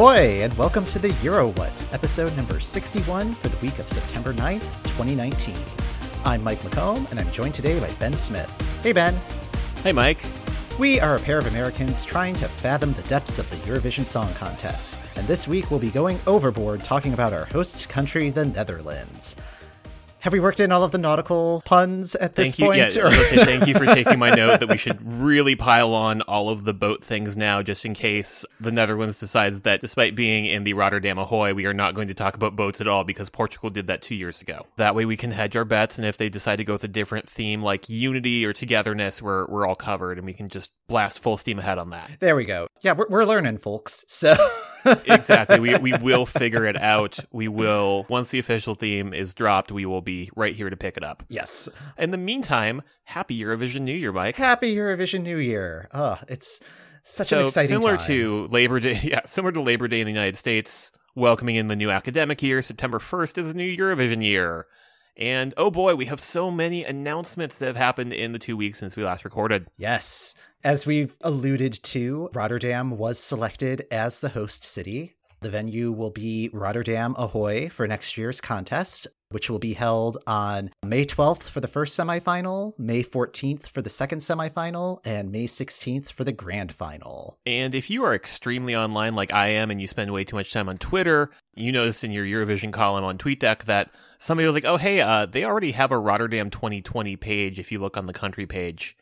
Ahoy, and welcome to the EuroWhat, episode number 61 for the week of September 9th, 2019. I'm Mike McComb, and I'm joined today by Ben Smith. Hey, Ben. Hey, Mike. We are a pair of Americans trying to fathom the depths of the Eurovision Song Contest, and this week we'll be going overboard talking about our host country, the Netherlands. Have we worked in all of the nautical puns at this thank you. point? Yeah, or- say thank you for taking my note that we should really pile on all of the boat things now, just in case the Netherlands decides that, despite being in the Rotterdam Ahoy, we are not going to talk about boats at all because Portugal did that two years ago. That way, we can hedge our bets, and if they decide to go with a different theme like unity or togetherness, we're we're all covered, and we can just blast full steam ahead on that. there we go. Yeah, we're, we're learning, folks. So. exactly. We we will figure it out. We will once the official theme is dropped, we will be right here to pick it up. yes. In the meantime, happy Eurovision New Year, Mike. Happy Eurovision New Year. Oh, it's such so an exciting similar time. to Labor Day, yeah, similar to Labor Day in the United States, welcoming in the new academic year, September 1st is the new Eurovision year. And oh boy, we have so many announcements that have happened in the two weeks since we last recorded. Yes. As we've alluded to, Rotterdam was selected as the host city. The venue will be Rotterdam Ahoy for next year's contest, which will be held on May 12th for the first semifinal, May 14th for the second semifinal, and May 16th for the grand final. And if you are extremely online like I am and you spend way too much time on Twitter, you noticed in your Eurovision column on TweetDeck that somebody was like, oh, hey, uh, they already have a Rotterdam 2020 page if you look on the country page.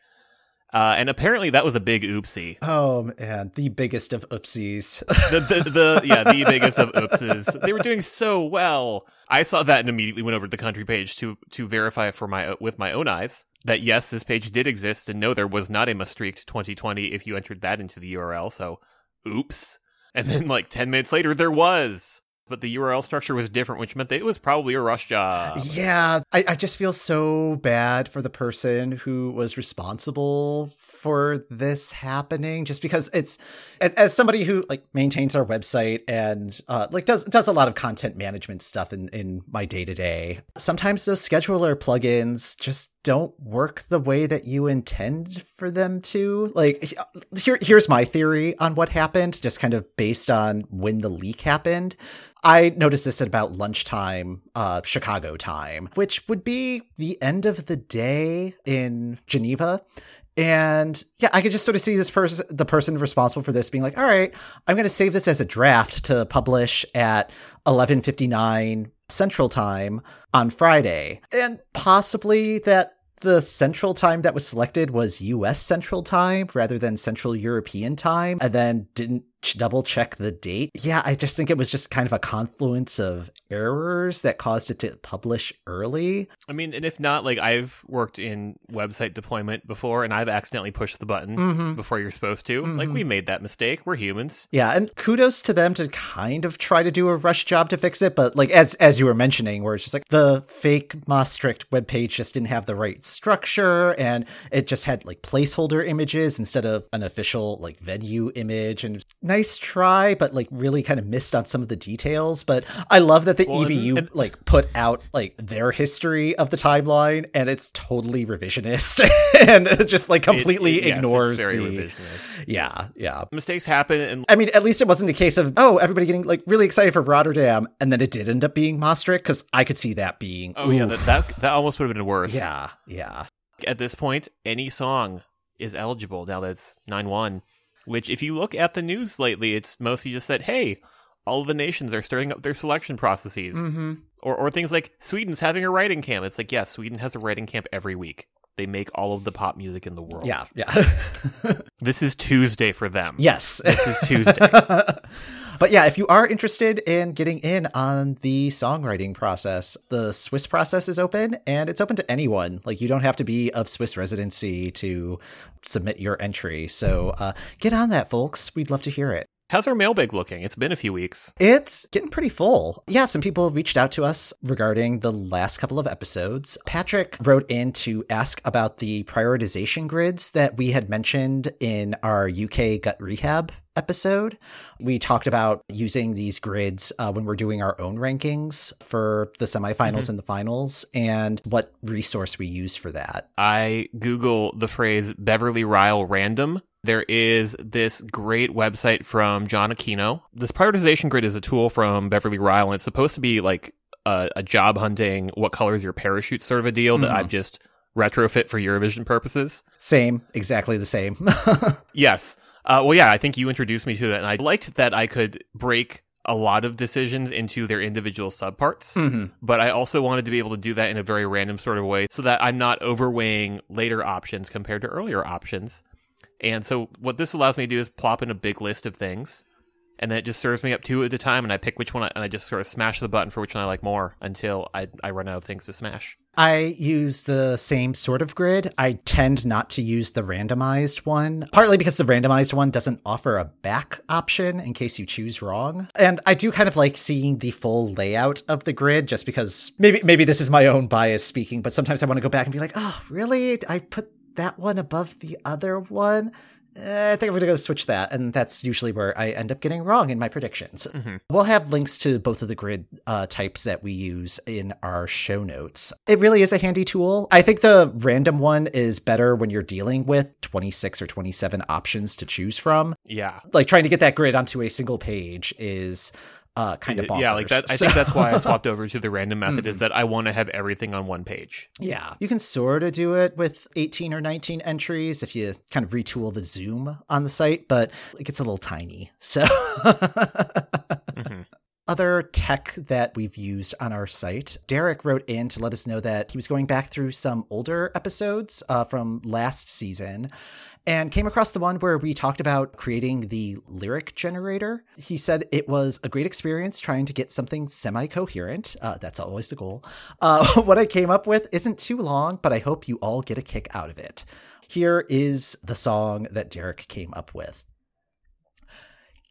Uh, and apparently that was a big oopsie. Oh man, the biggest of oopsies. the, the, the yeah the biggest of oopses. They were doing so well. I saw that and immediately went over to the country page to to verify for my with my own eyes that yes, this page did exist, and no, there was not a Maastricht 2020 if you entered that into the URL. So, oops. And then like ten minutes later, there was. But the URL structure was different, which meant that it was probably a rush job. Yeah, I, I just feel so bad for the person who was responsible for this happening just because it's as, as somebody who like maintains our website and uh, like does does a lot of content management stuff in in my day to day sometimes those scheduler plugins just don't work the way that you intend for them to like here here's my theory on what happened just kind of based on when the leak happened I noticed this at about lunchtime, uh, Chicago time, which would be the end of the day in Geneva. And yeah, I could just sort of see this person, the person responsible for this being like, all right, I'm going to save this as a draft to publish at 1159 central time on Friday. And possibly that the central time that was selected was US central time rather than central European time and then didn't double check the date. Yeah, I just think it was just kind of a confluence of errors that caused it to publish early. I mean, and if not, like I've worked in website deployment before, and I've accidentally pushed the button Mm-hmm. before you're supposed to. Like we made that mistake. We're humans. Yeah, and kudos to them to kind of try to do a rush job to fix it, but like as as you were mentioning, where it's just like the fake Maastricht webpage just didn't have the right structure and it just had like placeholder images instead of an official like venue image and nice try, but like really kind of missed on some of the details. But I love that the Well, EBU and- like put out like their history of the timeline and it's totally revisionist and just like It- completely it- yes, it's ignores the yeah yeah Mistakes happen, and I mean, at least it wasn't a case of oh, everybody getting like really excited for Rotterdam, and then it did end up being Maastricht because I could see that being. oh yeah, that, that that almost would have been worse. yeah, yeah, At this point, any song is eligible now that it's nine one. Which, if you look at the news lately, it's mostly just that hey, all the nations are starting up their selection processes, mm-hmm. or or things like Sweden's having a writing camp. It's like yes, Sweden has a writing camp every week. They make all of the pop music in the world. yeah, yeah. This is Tuesday for them. yes, This is Tuesday. But yeah, if you are interested in getting in on the songwriting process, the Swiss process is open and it's open to anyone. Like you don't have to be of Swiss residency to submit your entry. So uh, get on that, folks. We'd love to hear it. How's our mailbag looking? It's been a few weeks. It's getting pretty full. Yeah, some people reached out to us regarding the last couple of episodes. Patrick wrote in to ask about the prioritization grids that we had mentioned in our UK gut rehab episode. We talked about using these grids uh, when we're doing our own rankings for the semifinals and the finals and what resource we use for that. I Google the phrase Beverly Ryle random there is this great website from John Aquino. This prioritization grid is a tool from Beverly Ryle, and it's supposed to be like a, a job hunting, what color is your parachute sort of a deal that Mhm. I've just retrofit for Eurovision purposes. Same, exactly the same. Yes. Uh, well, yeah, I think you introduced me to that, and I liked that I could break a lot of decisions into their individual subparts. hmm But I also wanted to be able to do that in a very random sort of way so that I'm not overweighing later options compared to earlier options. And so what this allows me to do is plop in a big list of things. And then it just serves me up two at a time, and I pick which one, I, and I just sort of smash the button for which one I like more until I, I run out of things to smash. I use the same sort of grid. I tend not to use the randomized one, partly because the randomized one doesn't offer a back option in case you choose wrong. And I do kind of like seeing the full layout of the grid just because maybe maybe this is my own bias speaking, but sometimes I want to go back and be like, "Oh, really? I put that one above the other one?" Eh, I think I'm going to go switch that. And that's usually where I end up getting wrong in my predictions. We'll have links to both of the grid uh, types that we use in our show notes. It really is a handy tool. I think the random one is better when you're dealing with 26 or 27 options to choose from. Yeah. Like trying to get that grid onto a single page is uh, kind of bonkers. Yeah, like that. I So- think that's why I swapped over to the random method is that I want to have everything on one page. Yeah. You can sort of do it with 18 or 19 entries if you kind of retool the zoom on the site, but it gets a little tiny. So. Mhm. Other tech that we've used on our site, Derek wrote in to let us know that he was going back through some older episodes uh, from last season and came across the one where we talked about creating the lyric generator. He said it was a great experience trying to get something semi coherent. Uh, that's always the goal. Uh, what I came up with isn't too long, but I hope you all get a kick out of it. Here is the song that Derek came up with.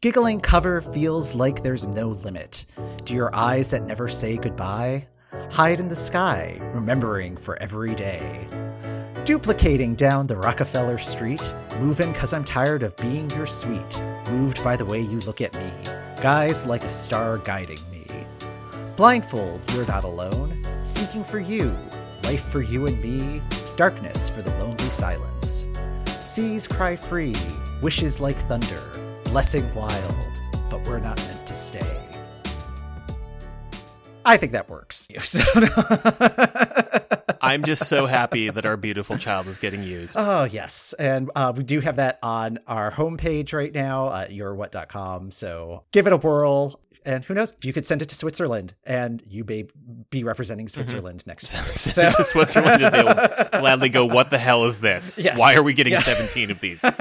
Giggling cover feels like there's no limit. Do your eyes that never say goodbye hide in the sky, remembering for every day? Duplicating down the Rockefeller Street, moving cause I'm tired of being your sweet, moved by the way you look at me, guys like a star guiding me. Blindfold, you're not alone, seeking for you, life for you and me, darkness for the lonely silence. Seas cry free, wishes like thunder, blessing wild, but we're not meant to stay. I think that works. I'm just so happy that our beautiful child is getting used. Oh, yes. And uh, we do have that on our homepage right now, uh, eurowhat.com. So give it a whirl. And who knows? You could send it to Switzerland and you may be representing Switzerland next year. So. to Switzerland and they'll gladly go, What the hell is this? Yes. Why are we getting Yeah. 17 of these?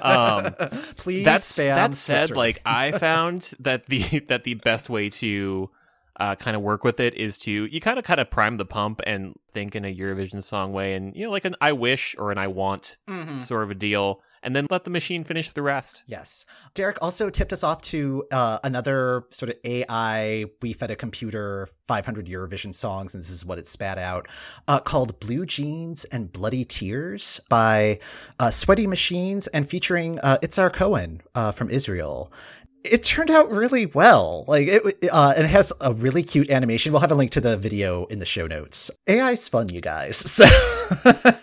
Um, Please that's spam that said, like I found that the that the best way to uh, kind of work with it is to you kind of kind of prime the pump and think in a Eurovision song way, and you know like an I wish or an I want Mhm. sort of a deal, and then let the machine finish the rest. Yes. Derek also tipped us off to uh, another sort of AI, we fed a computer 500 Eurovision songs, and this is what it spat out, uh, called Blue Jeans and Bloody Tears by uh, Sweaty Machines and featuring uh, Izhar Cohen uh, from Israel. It turned out really well. Like it, uh, and it has a really cute animation. We'll have a link to the video in the show notes. AI's fun, you guys. So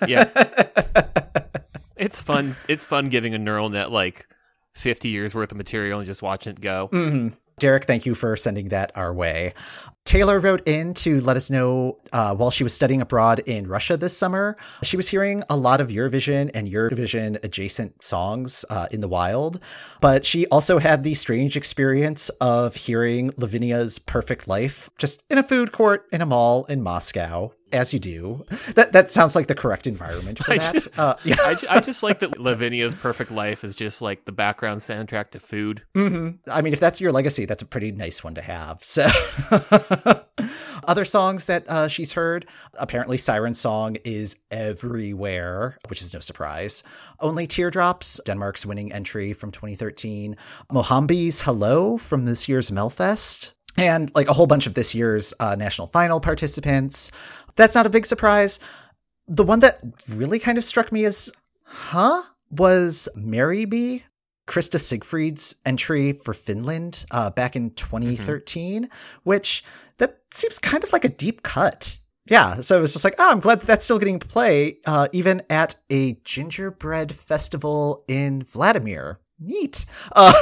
Yeah, it's fun. It's fun giving a neural net like 50 years worth of material and just watching it go. Mhm. Derek, thank you for sending that our way. Taylor wrote in to let us know uh, while she was studying abroad in Russia this summer, she was hearing a lot of Eurovision and Eurovision adjacent songs uh, in the wild. But she also had the strange experience of hearing Levina's Perfect Life just in a food court in a mall in Moscow, as you do. That that sounds like the correct environment for I that. just- uh, yeah. I, I just like that Levina's Perfect Life is just like the background soundtrack to food. hmm I mean, if that's your legacy, that's a pretty nice one to have. So, other songs that uh, she's heard apparently, Siren Song is everywhere, which is no surprise. Only Teardrops, Denmark's winning entry from 2013. Mohombi's Hello from this year's Melfest. And like a whole bunch of this year's uh, national final participants. That's not a big surprise. The one that really kind of struck me as, huh, was Marry Me Krista Siegfrids entry for Finland uh, back in 2013, which that seems kind of like a deep cut yeah, so it was just like, oh, I'm glad that that's still getting play, uh, even at a gingerbread festival in Vladimir. Neat. Uh,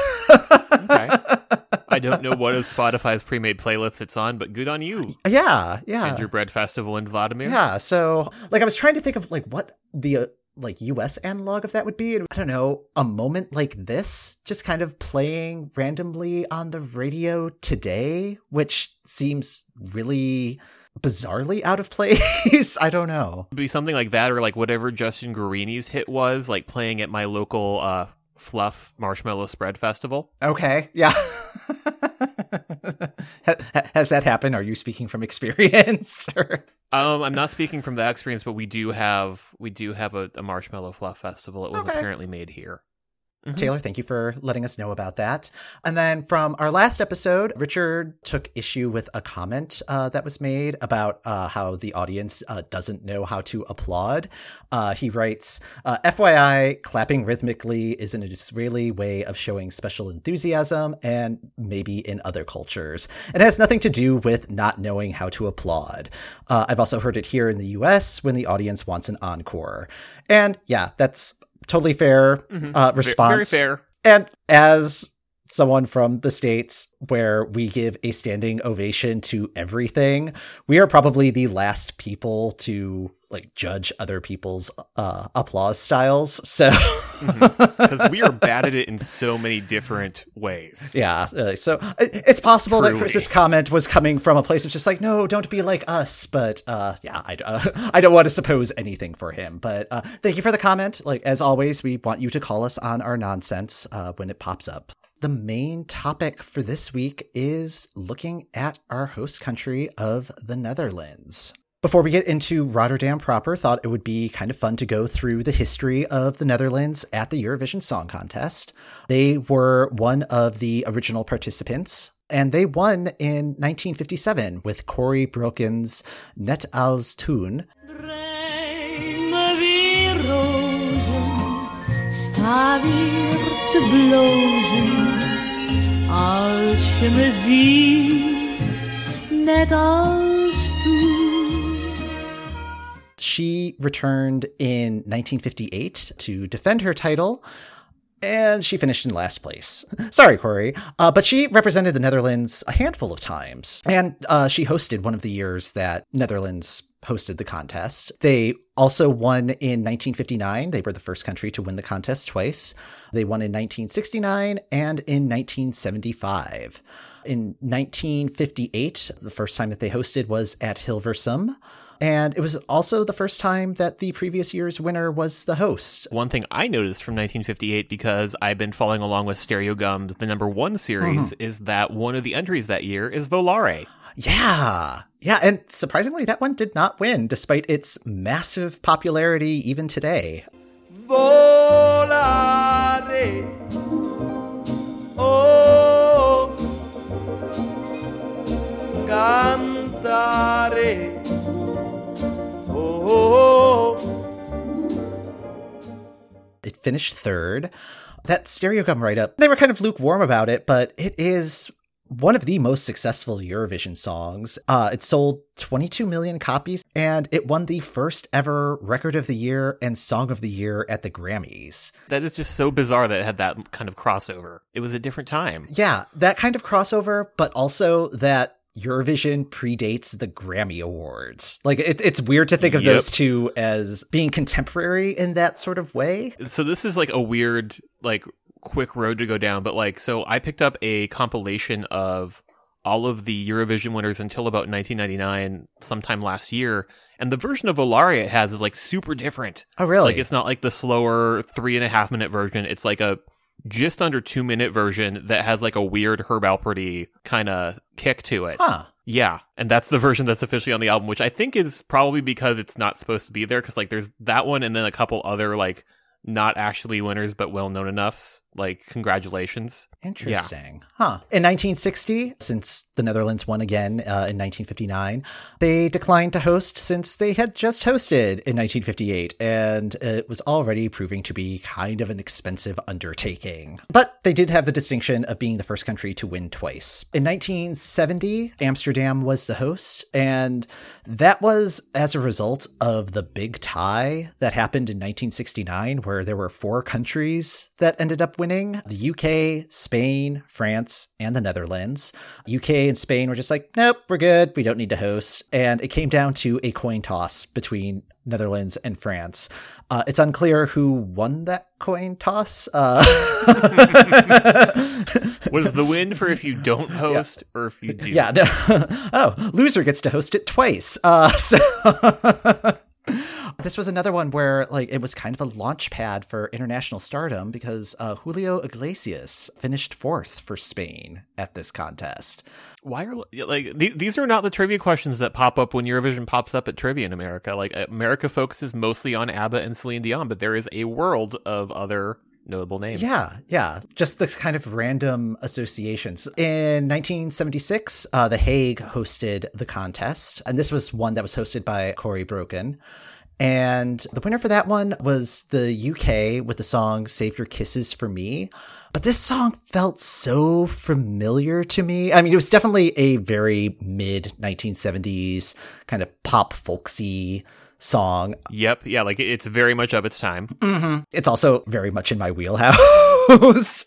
okay. I don't know what of Spotify's pre-made playlists it's on, but good on you. Yeah, yeah. Gingerbread Festival in Vladimir. Yeah. So, like, I was trying to think of like what the uh, like US analog of that would be. And I don't know, a moment like this, just kind of playing randomly on the radio today, which seems really bizarrely out of place. I don't know. It'd be something like that, or like whatever Justin Guarini's hit was, like playing at my local uh, Fluff Marshmallow Spread Festival. Okay, yeah. Has that happened? Are you speaking from experience? um, I'm not speaking from that experience, but we do have we do have a, a Marshmallow Fluff Festival. It was okay. apparently made here. Mm-hmm. Taylor, thank you for letting us know about that. And then from our last episode, Richard took issue with a comment uh, that was made about uh, how the audience uh, doesn't know how to applaud. Uh, he writes, uh, FYI, clapping rhythmically is an Israeli way of showing special enthusiasm and maybe in other cultures. It has nothing to do with not knowing how to applaud. Uh, I've also heard it here in the US when the audience wants an encore. And yeah, that's totally fair mm-hmm. uh, response. Very fair. And as someone from the states where we give a standing ovation to everything we are probably the last people to like judge other people's uh, applause styles so. Because mm-hmm. we are bad at it in so many different ways. Yeah uh, so it's possible Truly. that chris's comment was coming from a place of just like no don't be like us but uh, yeah I, uh, I don't want to suppose anything for him but uh, thank you for the comment. Like as always we want you to call us on our nonsense uh, when it pops up the main topic for this week is looking at our host country of the Netherlands. Before we get into Rotterdam proper, thought it would be kind of fun to go through the history of the Netherlands at the Eurovision Song Contest. They were one of the original participants, and they won in 1957 with Corry Brokken's Net als toen. Sta weer te blozen als je me ziet, net als toen. She returned in 1958 to defend her title and she finished in last place. Sorry, Corry. Uh, but she represented the Netherlands a handful of times, and uh, she hosted one of the years that Netherlands hosted the contest. They also won in 1959. They were the first country to win the contest twice. They won in 1969 and in 1975. In 1958, the first time that they hosted was at Hilversum. And it was also the first time that the previous year's winner was the host. One thing I noticed from 1958, because I've been following along with Stereogum's, The Number One series, mm-hmm. is that one of the entries that year is Volare. Yeah. Yeah. And surprisingly, that one did not win, despite its massive popularity even today. Volare. Oh. Cantare. Oh, oh, oh. It finished third. That Stereogum write up, they were kind of lukewarm about it, but it is one of the most successful Eurovision songs. Uh, it sold 22 million copies and it won the first ever Record of the Year and Song of the Year at the Grammys. That is just so bizarre that it had that kind of crossover. It was a different time. Yeah, that kind of crossover, but also that Eurovision predates the Grammy Awards. Like it, it's weird to think of yep. those two as being contemporary in that sort of way. So this is like a weird like quick road to go down, but like, so I picked up a compilation of all of the Eurovision winners until about 1999, sometime last year. And the version of Volare it has is like super different. Oh, really? Like, it's not like the slower three and a half minute version. It's like a just under two minute version that has like a weird Herb Alperty kind of kick to it. Huh. Yeah, and that's the version that's officially on the album, which I think is probably because it's not supposed to be there. Because like, there's that one, and then a couple other like not actually winners but well known enough like congratulations. Interesting. Yeah. Huh. In 1960, since the Netherlands won again uh, in 1959, they declined to host since they had just hosted in 1958, and it was already proving to be kind of an expensive undertaking. But they did have the distinction of being the first country to win twice. In 1970, Amsterdam was the host, and that was as a result of the big tie that happened in 1969, where there were four countries that ended up winning the UK, Spain, France, and the Netherlands. UK and Spain were just like, nope, we're good. We don't need to host. And it came down to a coin toss between Netherlands and France. Uh, it's unclear who won that coin toss. Uh, Was the win for if you don't host yeah. or if you do? Yeah. No. oh, loser gets to host it twice. Uh, so this was another one where like it was kind of a launch pad for international stardom because uh, Julio Iglesias finished fourth for Spain at this contest. Why are like these are not the trivia questions that pop up when Eurovision pops up at trivia in America? Like America focuses mostly on ABBA and Celine Dion, but there is a world of other notable names. Yeah, yeah. Just the kind of random associations. In 1976, uh, The Hague hosted the contest, and this was one that was hosted by Corry Brokken. And the winner for that one was the UK with the song Save Your Kisses for Me. But this song felt so familiar to me. I mean, it was definitely a very mid 1970s kind of pop folksy song. Yep. Yeah. Like it's very much of its time. Mm-hmm. It's also very much in my wheelhouse.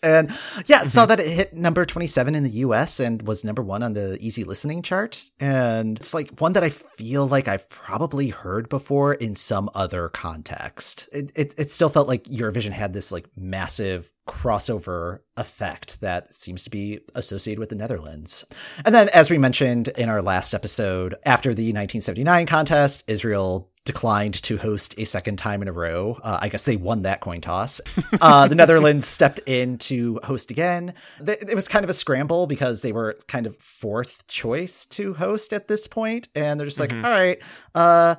and yeah, mm-hmm. saw that it hit number 27 in the US and was number one on the easy listening chart. And it's like one that I feel like I've probably heard before in some other context. It, it, it still felt like Eurovision had this like massive crossover effect that seems to be associated with the Netherlands. And then, as we mentioned in our last episode, after the 1979 contest, Israel declined to host a second time in a row. Uh, I guess they won that coin toss. Uh, the Netherlands stepped in to host again. It was kind of a scramble because they were kind of fourth choice to host at this point, and they're just like, mm-hmm. all right, uh,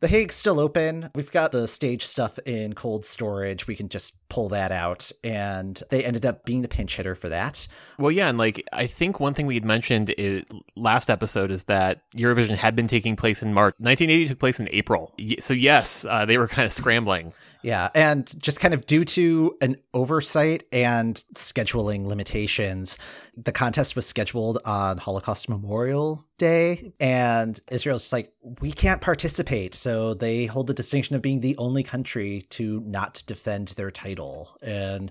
the Hague's still open. We've got the stage stuff in cold storage. We can just pull that out. And they ended up being the pinch hitter for that. Well, yeah. And like, I think one thing we had mentioned is, last episode is that Eurovision had been taking place in March. 1980 took place in April. So, yes, uh, they were kind of scrambling. Yeah, and just kind of due to an oversight and scheduling limitations, the contest was scheduled on Holocaust Memorial Day, and Israel's like, we can't participate. So they hold the distinction of being the only country to not defend their title. And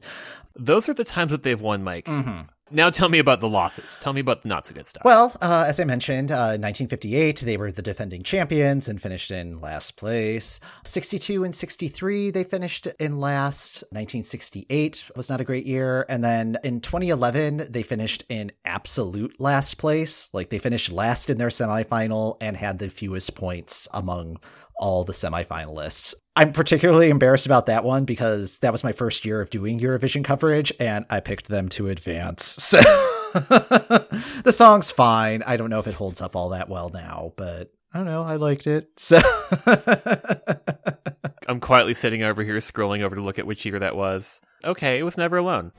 those are the times that they've won, Mike. Mm-hmm. Now tell me about the losses. Tell me about the not so good stuff. Well, uh, as I mentioned, uh, 1958, they were the defending champions and finished in last place. 62 and 63, they finished in last. 1968 was not a great year. And then in 2011, they finished in absolute last place. Like they finished last in their semifinal and had the fewest points among all the semifinalists. I'm particularly embarrassed about that one because that was my first year of doing Eurovision coverage and I picked them to advance. So the song's fine. I don't know if it holds up all that well now, but I don't know. I liked it. So I'm quietly sitting over here scrolling over to look at which year that was. Okay, it was Never Alone.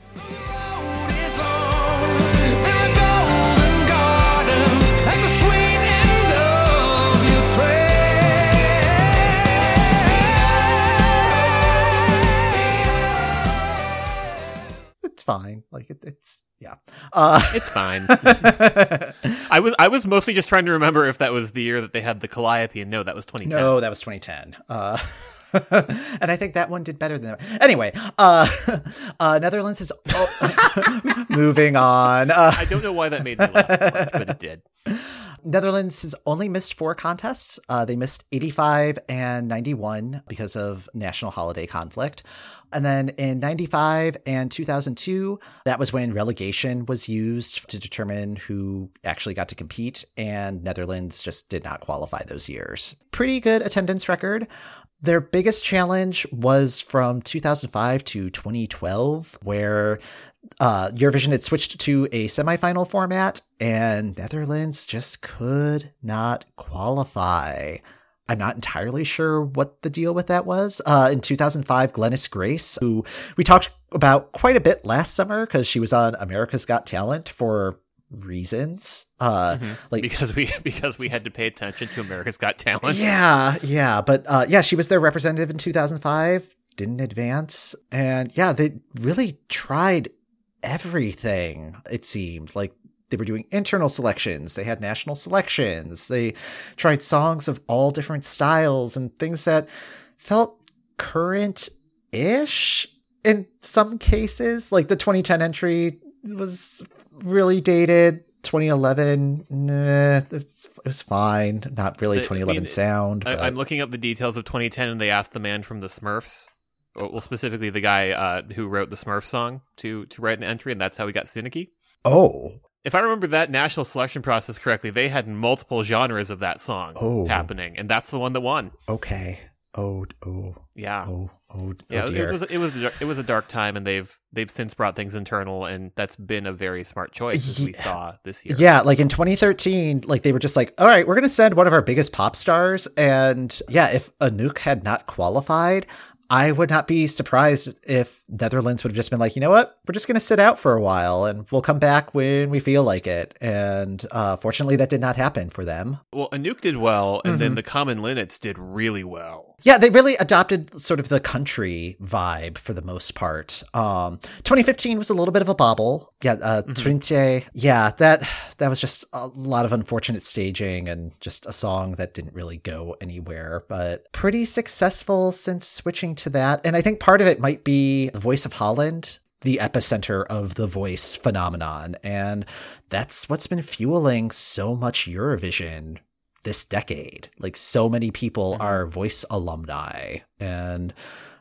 Fine. Like it, it's yeah, uh, it's fine. I was I was mostly just trying to remember if that was the year that they had the Calliope, and no, that was 2010. No, that was 2010. Uh, and I think that one did better than that. Anyway, uh, uh, Netherlands is oh, moving on. Uh, I don't know why that made me laugh so much, but it did. Netherlands has only missed four contests. Uh, they missed 85 and 91 because of national holiday conflict. And then in 95 and 2002, that was when relegation was used to determine who actually got to compete, and Netherlands just did not qualify those years. Pretty good attendance record. Their biggest challenge was from 2005 to 2012, where uh, Eurovision had switched to a semifinal format, and Netherlands just could not qualify. I'm not entirely sure what the deal with that was. Uh, in 2005, Glennis Grace, who we talked about quite a bit last summer because she was on America's Got Talent for reasons. Uh, mm-hmm. like because we because we had to pay attention to America's Got Talent. Yeah, yeah, but uh, yeah, she was their representative in 2005. Didn't advance, and yeah, they really tried everything. It seemed like they were doing internal selections, they had national selections, they tried songs of all different styles and things that felt current ish in some cases. Like the 2010 entry was really dated. 2011, nah, it was fine. Not really 2011 I mean, sound. I, am looking up the details of 2010, and they asked the man from the Smurfs, well, specifically the guy uh, who wrote the Smurf song, to to write an entry, and that's how he got Sieneke. Oh, if I remember that national selection process correctly, they had multiple genres of that song oh. happening, and that's the one that won. Okay. Oh, oh, yeah, oh, oh, oh yeah. Oh it was it was it was a dark time, and they've they've since brought things internal, and that's been a very smart choice as yeah. we saw this year. Yeah, like in 2013, like they were just like, all right, we're gonna send one of our biggest pop stars, and yeah, if Anouk had not qualified, I would not be surprised if Netherlands would have just been like, you know what, we're just going to sit out for a while and we'll come back when we feel like it. And uh, fortunately, that did not happen for them. Well, Anouk did well, and mm-hmm. then the Common Linnets did really well. Yeah, they really adopted sort of the country vibe for the most part. Um, 2015 was a little bit of a bobble. Yeah, uh, mm-hmm. Trijntje. Yeah, that that was just a lot of unfortunate staging and just a song that didn't really go anywhere, but pretty successful since switching to that. And I think part of it might be the voice of Holland the epicenter of the voice phenomenon. And that's what's been fueling so much Eurovision this decade. Like so many people mm-hmm. are voice alumni, and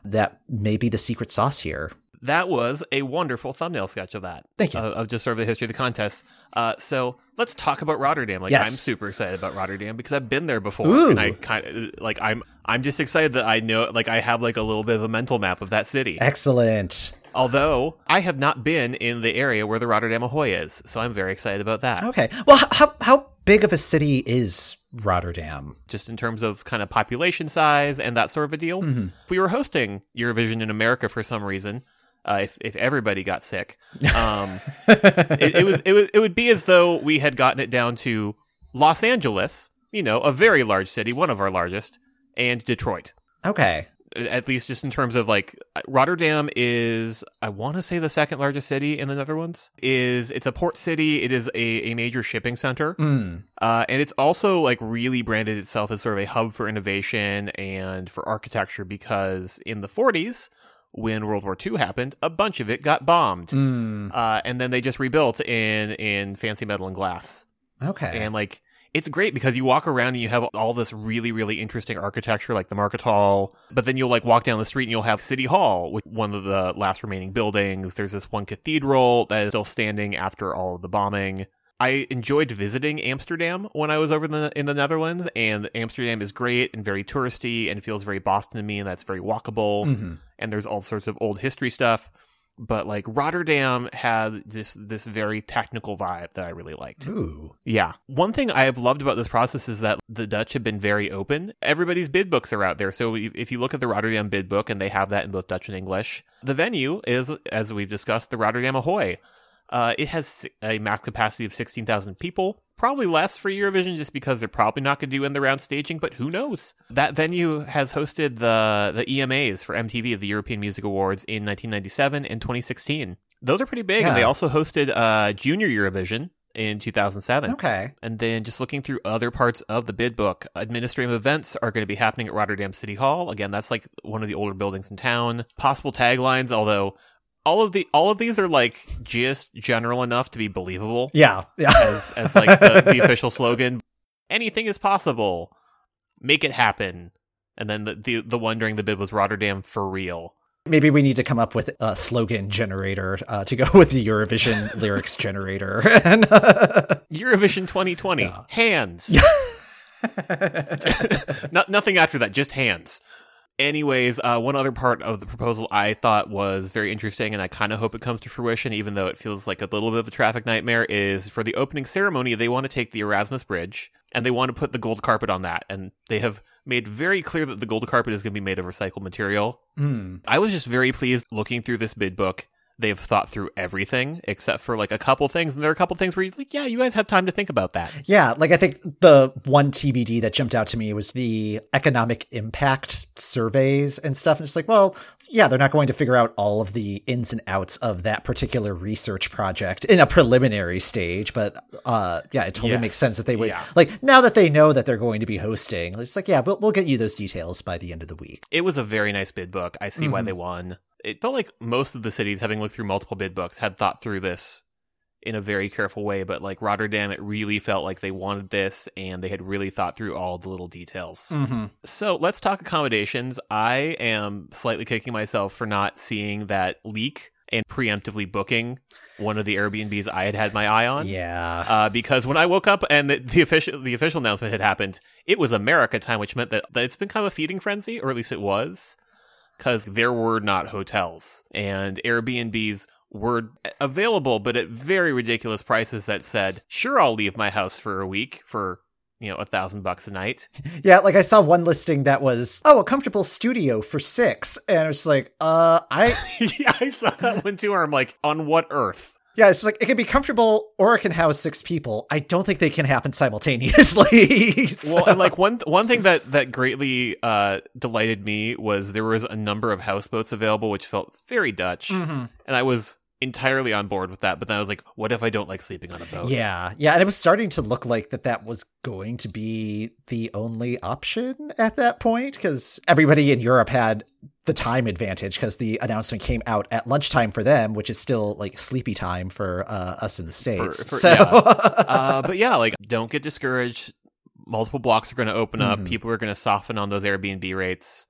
that may be the secret sauce here. That was a wonderful thumbnail sketch of that. Thank you. Uh, of just sort of the history of the contest. Uh, so let's talk about Rotterdam. Like yes. I'm super excited about Rotterdam because I've been there before, Ooh. and I kind of like I'm I'm just excited that I know like I have like a little bit of a mental map of that city. Excellent. Although I have not been in the area where the Rotterdam Ahoy is, so I'm very excited about that. Okay. Well, how how big of a city is Rotterdam? Just in terms of kind of population size and that sort of a deal. Mm-hmm. If we were hosting Eurovision in America for some reason, uh, if if everybody got sick, um, it, it was it was it would be as though we had gotten it down to Los Angeles, you know, a very large city, one of our largest, and Detroit. Okay at least just in terms of like Rotterdam is I want to say the second largest city in the Netherlands. Is it's a port city. It is a, a major shipping center. Mm. uh, and it's also like really branded itself as sort of a hub for innovation and for architecture because in the 40s when World War II happened a bunch of it got bombed. Mm. uh, and then they just rebuilt in in fancy metal and glass. Okay. And like it's great because you walk around and you have all this really, really interesting architecture, like the Market Hall. But then you'll like walk down the street and you'll have City Hall, with one of the last remaining buildings. There's this one cathedral that is still standing after all of the bombing. I enjoyed visiting Amsterdam when I was over in the, in the Netherlands, and Amsterdam is great and very touristy and feels very Boston to me, and that's very walkable. Mm-hmm. And there's all sorts of old history stuff but like Rotterdam had this this very technical vibe that I really liked. Ooh. Yeah. One thing I have loved about this process is that the Dutch have been very open. Everybody's bid books are out there. So if you look at the Rotterdam bid book and they have that in both Dutch and English, the venue is as we've discussed the Rotterdam Ahoy. Uh, it has a max capacity of 16,000 people. Probably less for Eurovision just because they're probably not going to do in the round staging, but who knows? That venue has hosted the, the EMAs for MTV, the European Music Awards, in 1997 and 2016. Those are pretty big. Yeah. And they also hosted uh, Junior Eurovision in 2007. Okay. And then just looking through other parts of the bid book, administrative events are going to be happening at Rotterdam City Hall. Again, that's like one of the older buildings in town. Possible taglines, although all of the all of these are like just general enough to be believable. Yeah, yeah. as as like the, the official slogan, anything is possible. Make it happen. And then the, the the one during the bid was Rotterdam for real. Maybe we need to come up with a slogan generator uh, to go with the Eurovision lyrics generator. and, Eurovision 2020 yeah. hands. no, nothing after that, just hands Anyways, uh, one other part of the proposal I thought was very interesting, and I kind of hope it comes to fruition, even though it feels like a little bit of a traffic nightmare, is for the opening ceremony, they want to take the Erasmus Bridge and they want to put the gold carpet on that. And they have made very clear that the gold carpet is going to be made of recycled material. Mm. I was just very pleased looking through this bid book they've thought through everything except for like a couple things and there are a couple things where you're like yeah you guys have time to think about that Yeah, like I think the one TBD that jumped out to me was the economic impact surveys and stuff. And it's like, well, yeah, they're not going to figure out all of the ins and outs of that particular research project in a preliminary stage. But uh, yeah, it totally Yes. makes sense that they would, Yeah. like, now that they know that they're going to be hosting, it's like, yeah, we'll, we'll get you those details by the end of the week. it was a very nice bid book i see why Mhm. they won it felt like most of the cities having looked through multiple bid books had thought through this in a very careful way but like rotterdam it really felt like they wanted this and they had really thought through all the little details Mm-hmm. So let's talk accommodations. I am slightly kicking myself for not seeing that leak and preemptively booking one of the Airbnbs I had had my eye on. Yeah. Uh, because when I woke up and the, the official the official announcement had happened, it was America time, which meant that, that it's been kind of a feeding frenzy, or at least it was, because there were not hotels and Airbnbs were available, but at very ridiculous prices. That said, sure, I'll leave my house for a week for you know a thousand bucks a night. Yeah, like I saw one listing that was, oh, a comfortable studio for six. And I was like, uh, I, yeah, I saw that one too. Where I'm like, on what earth? Yeah, it's like it can be comfortable or it can house six people. I don't think they can happen simultaneously. Well, and like one one thing that that greatly uh, delighted me was there was a number of houseboats available, which felt very Dutch, Mhm. and I was entirely on board with that. But then I was like, what if I don't like sleeping on a boat? yeah, yeah, and it was starting to look like that that was going to be the only option at that point because everybody in Europe had the time advantage because the announcement came out at lunchtime for them, which is still like sleepy time for uh, us in the states. for- so yeah. uh, but yeah, like don't get discouraged. Multiple blocks are going to open up. Mhm. People are going to soften on those Airbnb rates.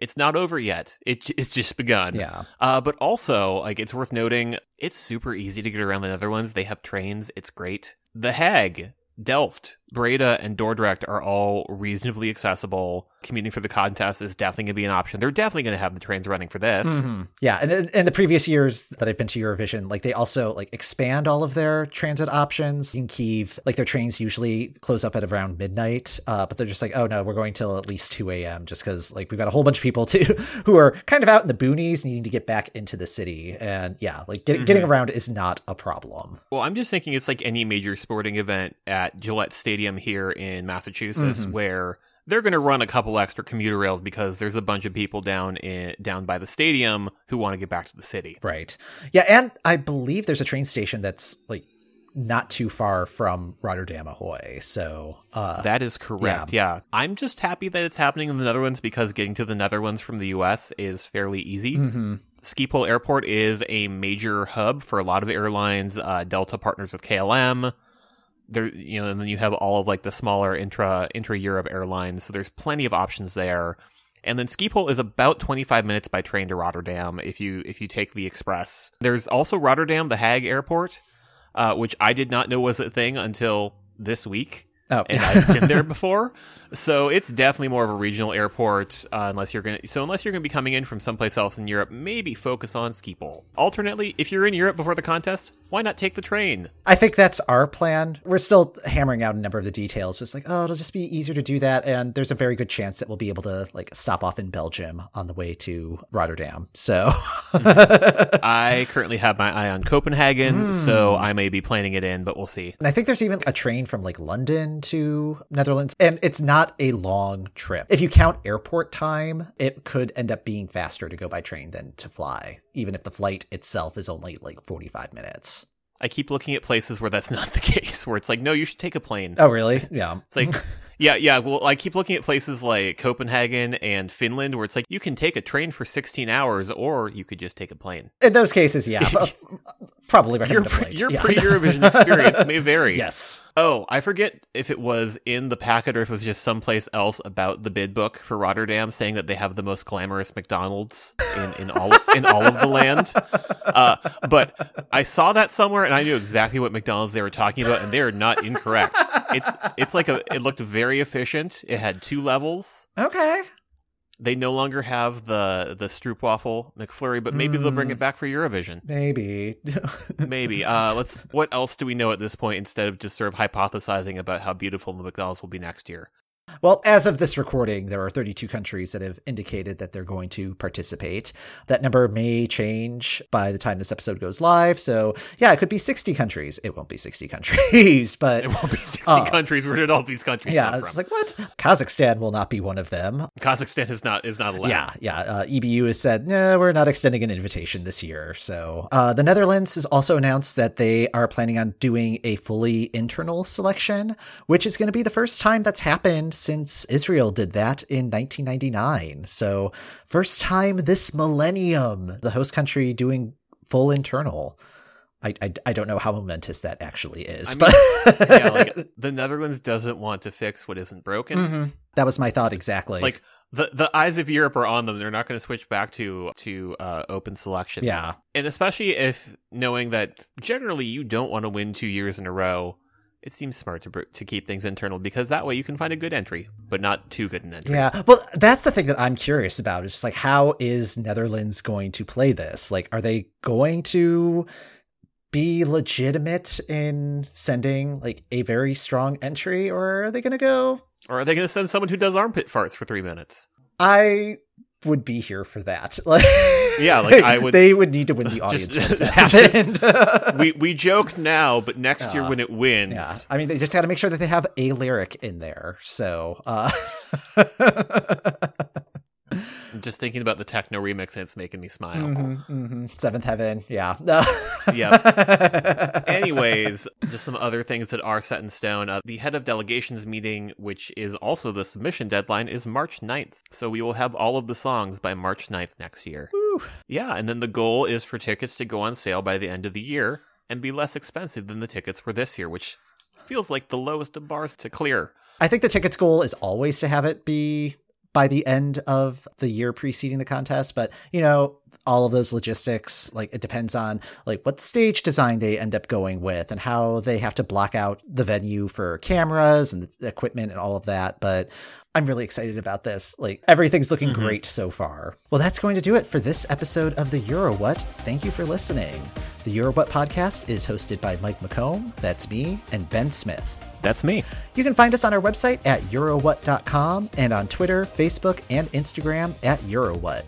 It's not over yet. It it's just begun. yeah, Uh, but also, like, it's worth noting, it's super easy to get around the Netherlands. They have trains. It's great. The Hague, Delft, Breda, and Dordrecht are all reasonably accessible. Commuting for the contest is definitely going to be an option. They're definitely going to have the trains running for this. Mhm. Yeah, and in, the previous years that I've been to Eurovision, like they also like expand all of their transit options. In Kiev, like their trains usually close up at around midnight, uh, but they're just like, oh no, we're going till at least two a.m. just because like we've got a whole bunch of people too who are kind of out in the boonies, needing to get back into the city, and yeah, like get, getting around is not a problem. Well, I'm just thinking it's like any major sporting event at Gillette Stadium here in Massachusetts, Mhm. where they're going to run a couple extra commuter rails because there's a bunch of people down in down by the stadium who want to get back to the city. Right. Yeah, and I believe there's a train station that's like not too far from Rotterdam Ahoy. So, uh, That is correct. Yeah. I'm just happy that it's happening in the Netherlands because getting to the Netherlands from the US is fairly easy. mhm. Schiphol Airport is a major hub for a lot of airlines. Uh, Delta partners with KLM. There, you know, and then you have all of like the smaller intra intra Europe airlines. So there's plenty of options there. And then Schiphol is about 25 minutes by train to Rotterdam if you if you take the express. There's also Rotterdam, the Hague Airport, uh, which I did not know was a thing until this week oh, and I've been there before. So it's definitely more of a regional airport, uh, unless you're gonna. So unless you're gonna be coming in from someplace else in Europe, maybe focus on Schiphol. Alternately, if you're in Europe before the contest, why not take the train? I think that's our plan. We're still hammering out a number of the details. But it's like, oh, it'll just be easier to do that, and there's a very good chance that we'll be able to like stop off in Belgium on the way to Rotterdam. So, I currently have my eye on Copenhagen, so I may be planning it in, but we'll see. and I think there's even a train from like London to Netherlands, and it's not a long trip. If you count airport time, it could end up being faster to go by train than to fly, even if the flight itself is only like 45 minutes. I keep looking at places where that's not the case, where it's like, no, you should take a plane. Oh, really? Yeah. It's like, yeah, yeah. Well, I keep looking at places like Copenhagen and Finland, where it's like you can take a train for 16 hours, or you could just take a plane. In those cases, yeah, probably Your recommend a pre- flight. your Yeah. pre Eurovision experience may vary. Yes. Oh, I forget if it was in the packet or if it was just someplace else about the bid book for Rotterdam, saying that they have the most glamorous McDonald's in, in all in all of the land. Uh, but I saw that somewhere, and I knew exactly what McDonald's they were talking about, and they are not incorrect. It's it's like a it looked very efficient. It had two levels. Okay. They no longer have the the stroopwafel McFlurry, but maybe they'll bring it back for Eurovision. Maybe. Maybe. Uh, let's. What else do we know at this point instead of just sort of hypothesizing about how beautiful the McDonald's will be next year? Well, as of this recording, there are 32 countries that have indicated that they're going to participate. That number may change by the time this episode goes live. So, yeah, it could be 60 countries. It won't be 60 countries, but It won't be 60 Uh, countries. Where did all these countries yeah, come it's like what? Kazakhstan will not be one of them. Kazakhstan is not is not allowed. Yeah, yeah. Uh, EBU has said, no, we're not extending an invitation this year. So uh, the Netherlands has also announced that they are planning on doing a fully internal selection, which is going to be the first time that's happened since Israel did that in 1999. So first time this millennium, the host country doing full internal. I, I, I don't know how momentous that actually is, I mean, but yeah, like the Netherlands doesn't want to fix what isn't broken. Mhm. that was my thought exactly. Like the the eyes of Europe are on them. They're not going to switch back to to uh, open selection. yeah, and especially if knowing that generally you don't want to win two years in a row. It seems smart to br- to keep things internal because that way you can find a good entry, but not too good an entry. Yeah. Well, that's the thing that I'm curious about. Is just like, how is Netherlands going to play this? Like, are they going to be legitimate in sending like a very strong entry, or are they going to go? Or are they going to send someone who does armpit farts for three minutes? I would be here for that. Like, Yeah, like, I would- They would need to win the audience Just- that happened. we we joke now, but next year Uh, when it wins, yeah. I mean, they just got to make sure that they have a lyric in there. So, uh, I'm just thinking about the techno remix and it's making me smile. mhm, mhm. Seventh Heaven. Yeah. Yep. Anyways, just some other things that are set in stone. Uh, the head of delegations meeting, which is also the submission deadline, is March 9th. So we will have all of the songs by March 9th next year. Whew. Yeah, and then the goal is for tickets to go on sale by the end of the year and be less expensive than the tickets for this year, which feels like the lowest of bars to clear. I think the tickets goal is always to have it be by the end of the year preceding the contest, but you know, all of those logistics, like it depends on like what stage design they end up going with and how they have to block out the venue for cameras and the equipment and all of that. But I'm really excited about this. Like everything's looking mm-hmm. great so far. Well, that's going to do it for this episode of the EuroWhat. Thank you for listening. The EuroWhat podcast is hosted by Mike McComb, that's me, and Ben Smith. That's me. You can find us on our website at eurowhat.com and on Twitter, Facebook, and Instagram at eurowhat.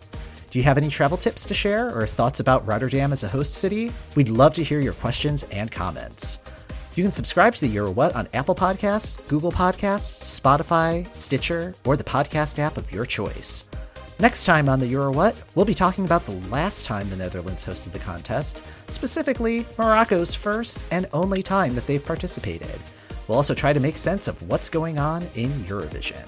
Do you have any travel tips to share or thoughts about Rotterdam as a host city? We'd love to hear your questions and comments. You can subscribe to the EuroWhat on Apple Podcasts, Google Podcasts, Spotify, Stitcher, or the podcast app of your choice. Next time on the EuroWhat, we'll be talking about the last time the Netherlands hosted the contest, specifically Morocco's first and only time that they've participated. We'll also try to make sense of what's going on in Eurovision.